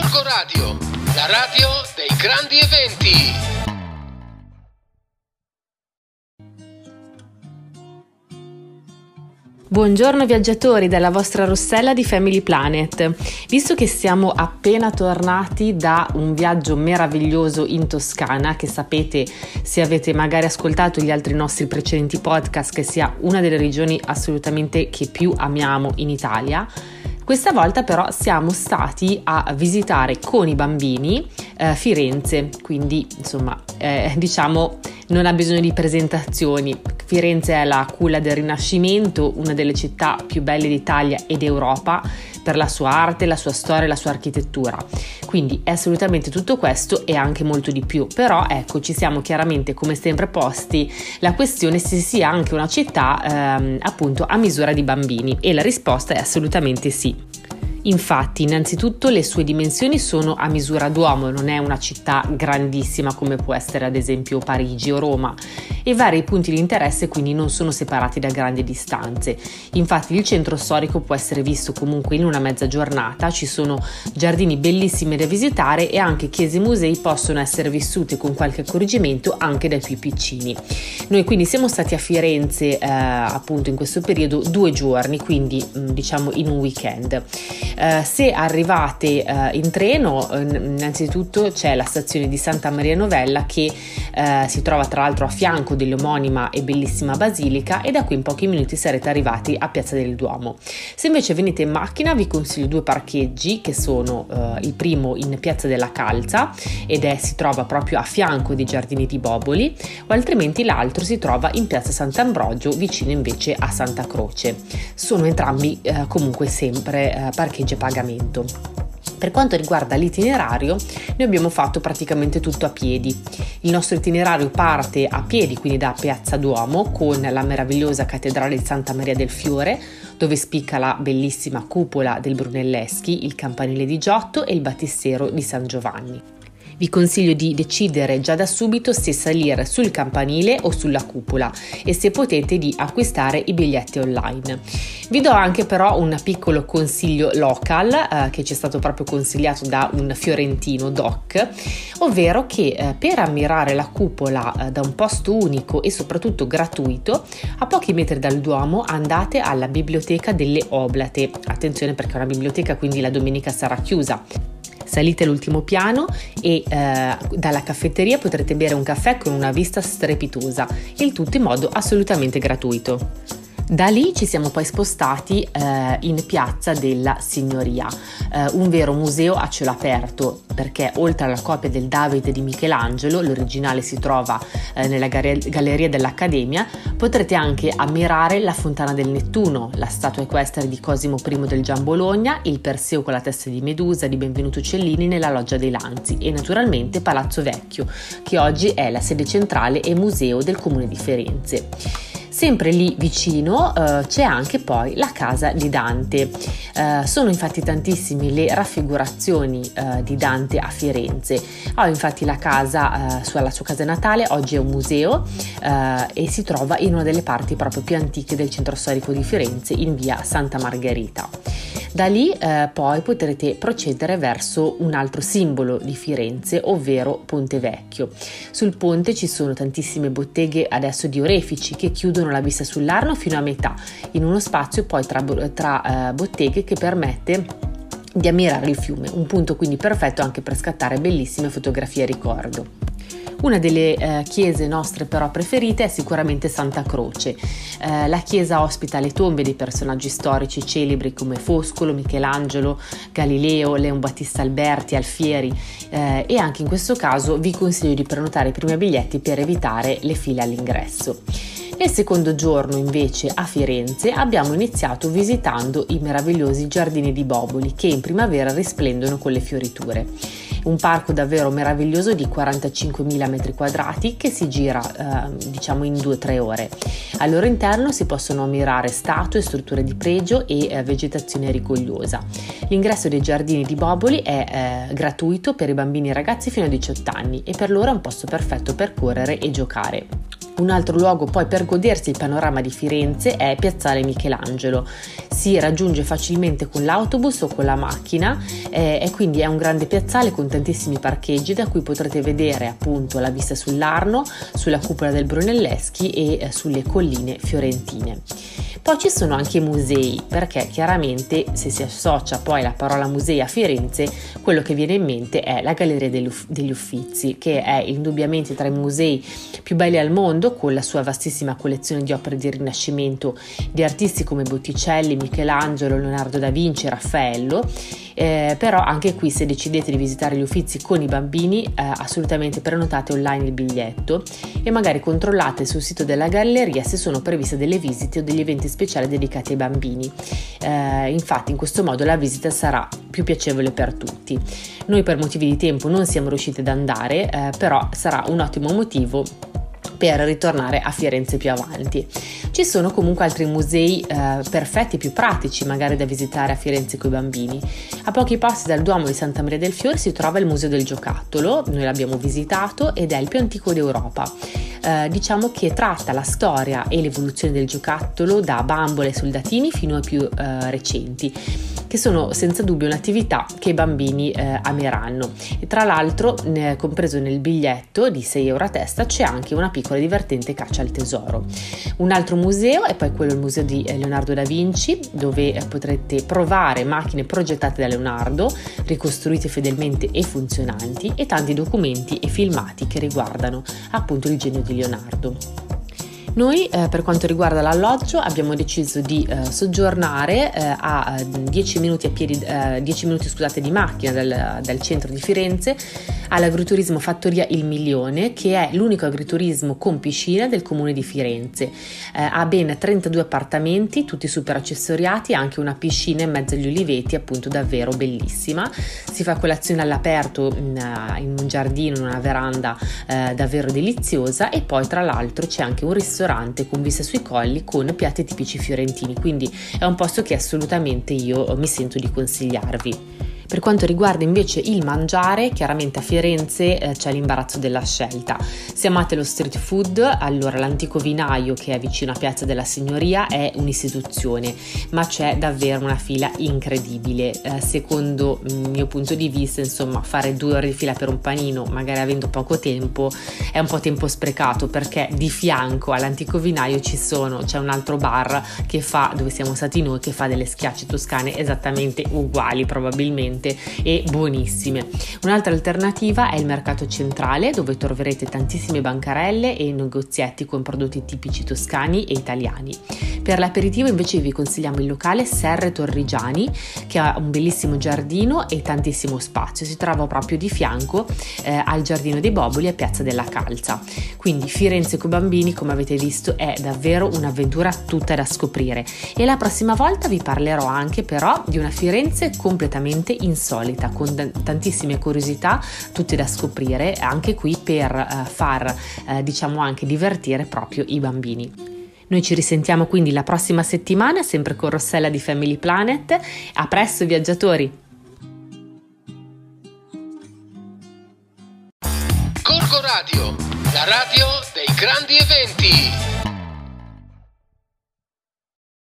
Gorgo Radio, la radio dei grandi eventi. Buongiorno viaggiatori dalla vostra Rossella di Family Planet. Visto che siamo appena tornati da un viaggio meraviglioso in Toscana, che sapete se avete magari ascoltato gli altri nostri precedenti podcast che sia una delle regioni assolutamente che più amiamo in Italia, questa volta però siamo stati a visitare con i bambini eh, Firenze, quindi insomma eh, diciamo non ha bisogno di presentazioni. Firenze è la culla del Rinascimento, una delle città più belle d'Italia ed Europa per la sua arte, la sua storia e la sua architettura. Quindi è assolutamente tutto questo e anche molto di più. Però ecco, ci siamo chiaramente come sempre posti la questione se sia anche una città ehm, appunto a misura di bambini e la risposta è assolutamente sì. Infatti, innanzitutto le sue dimensioni sono a misura d'uomo, non è una città grandissima come può essere ad esempio Parigi o Roma e vari punti di interesse quindi non sono separati da grandi distanze. Infatti il centro storico può essere visto comunque in una mezza giornata, ci sono giardini bellissimi da visitare e anche chiese e musei possono essere vissute con qualche accorgimento anche dai più piccini. Noi quindi siamo stati a Firenze eh, appunto in questo periodo due giorni, quindi mm, diciamo in un weekend. Eh, se arrivate eh, in treno, innanzitutto c'è la stazione di Santa Maria Novella che eh, si trova tra l'altro a fianco dell'omonima e bellissima basilica e da qui in pochi minuti sarete arrivati a Piazza del Duomo. Se invece venite in macchina vi consiglio due parcheggi che sono eh, il primo in Piazza della Calza ed è, si trova proprio a fianco dei Giardini di Boboli o altrimenti l'altro si trova in Piazza Sant'Ambrogio vicino invece a Santa Croce. Sono entrambi eh, comunque sempre eh, parcheggi a pagamento. Per quanto riguarda l'itinerario, noi abbiamo fatto praticamente tutto a piedi. Il nostro itinerario parte a piedi, quindi da Piazza Duomo, con la meravigliosa cattedrale di Santa Maria del Fiore, dove spicca la bellissima cupola del Brunelleschi, il campanile di Giotto e il battistero di San Giovanni vi consiglio di decidere già da subito se salire sul campanile o sulla cupola e se potete di acquistare i biglietti online. Vi do anche però un piccolo consiglio local eh, che ci è stato proprio consigliato da un fiorentino doc, ovvero che eh, per ammirare la cupola eh, da un posto unico e soprattutto gratuito, a pochi metri dal Duomo andate alla biblioteca delle Oblate. Attenzione perché è una biblioteca quindi la domenica sarà chiusa Salite all'ultimo piano e eh, dalla caffetteria potrete bere un caffè con una vista strepitosa, il tutto in modo assolutamente gratuito. Da lì ci siamo poi spostati eh, in Piazza della Signoria, eh, un vero museo a cielo aperto perché oltre alla copia del Davide di Michelangelo, l'originale si trova eh, nella galleria dell'Accademia, potrete anche ammirare la Fontana del Nettuno, la statua equestre di Cosimo I del Gian Bologna, il Perseo con la testa di Medusa di Benvenuto Cellini nella Loggia dei Lanzi e naturalmente Palazzo Vecchio, che oggi è la sede centrale e museo del comune di Firenze. Sempre lì vicino eh, c'è anche poi la casa di Dante. Eh, sono infatti tantissime le raffigurazioni eh, di Dante a Firenze. Ho infatti la casa, eh, la sua casa natale, oggi è un museo eh, e si trova in una delle parti proprio più antiche del centro storico di Firenze, in via Santa Margherita. Da lì eh, poi potrete procedere verso un altro simbolo di Firenze, ovvero Ponte Vecchio. Sul ponte ci sono tantissime botteghe adesso di orefici che chiudono la vista sull'Arno fino a metà, in uno spazio poi tra, tra eh, botteghe che permette di ammirare il fiume, un punto quindi perfetto anche per scattare bellissime fotografie a ricordo. Una delle eh, chiese nostre però preferite è sicuramente Santa Croce. Eh, la chiesa ospita le tombe di personaggi storici celebri come Foscolo, Michelangelo, Galileo, Leon Battista Alberti, Alfieri eh, e anche in questo caso vi consiglio di prenotare i primi biglietti per evitare le file all'ingresso. Nel secondo giorno invece a Firenze abbiamo iniziato visitando i meravigliosi giardini di Boboli che in primavera risplendono con le fioriture. Un parco davvero meraviglioso di 45.000 metri quadrati che si gira eh, diciamo in 2-3 ore. Al loro interno si possono ammirare statue, strutture di pregio e eh, vegetazione rigogliosa. L'ingresso dei giardini di Boboli è eh, gratuito per i bambini e ragazzi fino a 18 anni e per loro è un posto perfetto per correre e giocare. Un altro luogo poi per godersi il panorama di Firenze è Piazzale Michelangelo. Si raggiunge facilmente con l'autobus o con la macchina eh, e quindi è un grande piazzale con tantissimi parcheggi da cui potrete vedere appunto la vista sull'Arno, sulla cupola del Brunelleschi e eh, sulle colline fiorentine. Poi ci sono anche i musei, perché chiaramente se si associa poi la parola musei a Firenze, quello che viene in mente è la Galleria degli Uffizi, che è indubbiamente tra i musei più belli al mondo, con la sua vastissima collezione di opere di Rinascimento di artisti come Botticelli, Michelangelo, Leonardo da Vinci Raffaello. Eh, però anche qui se decidete di visitare gli Uffizi con i bambini, eh, assolutamente prenotate online il biglietto e magari controllate sul sito della galleria se sono previste delle visite o degli eventi speciale dedicati ai bambini. Eh, infatti in questo modo la visita sarà più piacevole per tutti. Noi per motivi di tempo non siamo riusciti ad andare, eh, però sarà un ottimo motivo per ritornare a Firenze più avanti. Ci sono comunque altri musei eh, perfetti, più pratici magari da visitare a Firenze con i bambini. A pochi passi dal Duomo di Santa Maria del Fiore si trova il Museo del Giocattolo, noi l'abbiamo visitato ed è il più antico d'Europa. Eh, diciamo che tratta la storia e l'evoluzione del giocattolo da bambole e soldatini fino ai più eh, recenti che sono senza dubbio un'attività che i bambini eh, ameranno. E tra l'altro, ne, compreso nel biglietto di 6 euro a testa, c'è anche una piccola e divertente caccia al tesoro. Un altro museo è poi quello il museo di eh, Leonardo da Vinci, dove eh, potrete provare macchine progettate da Leonardo, ricostruite fedelmente e funzionanti, e tanti documenti e filmati che riguardano appunto il genio di Leonardo. Noi eh, per quanto riguarda l'alloggio abbiamo deciso di eh, soggiornare eh, a 10 minuti, a piedi, 10 minuti scusate, di macchina dal, dal centro di Firenze all'agriturismo Fattoria Il Milione che è l'unico agriturismo con piscina del comune di Firenze. Eh, ha ben 32 appartamenti, tutti super accessoriati, anche una piscina in mezzo agli uliveti appunto davvero bellissima. Si fa colazione all'aperto in, in un giardino, in una veranda eh, davvero deliziosa e poi tra l'altro c'è anche un ristorante ristorante con vista sui colli con piatti tipici fiorentini, quindi è un posto che assolutamente io mi sento di consigliarvi. Per quanto riguarda invece il mangiare, chiaramente a Firenze eh, c'è l'imbarazzo della scelta. Se amate lo street food, allora l'antico vinaio che è vicino a Piazza della Signoria è un'istituzione, ma c'è davvero una fila incredibile. Eh, secondo il mio punto di vista, insomma, fare due ore di fila per un panino, magari avendo poco tempo, è un po' tempo sprecato perché di fianco all'antico vinaio ci sono, c'è un altro bar che fa, dove siamo stati noi, che fa delle schiacce toscane esattamente uguali probabilmente elegante e buonissime. Un'altra alternativa è il mercato centrale dove troverete tantissime bancarelle e negozietti con prodotti tipici toscani e italiani. Per l'aperitivo invece vi consigliamo il locale Serre Torrigiani che ha un bellissimo giardino e tantissimo spazio, si trova proprio di fianco eh, al Giardino dei Boboli a Piazza della Calza. Quindi Firenze con bambini come avete visto è davvero un'avventura tutta da scoprire e la prossima volta vi parlerò anche però di una Firenze completamente insolita, con tantissime curiosità, tutte da scoprire, anche qui per eh, far, eh, diciamo anche divertire proprio i bambini. Noi ci risentiamo quindi la prossima settimana, sempre con Rossella di Family Planet. A presto viaggiatori! Corco Radio, la radio dei grandi eventi.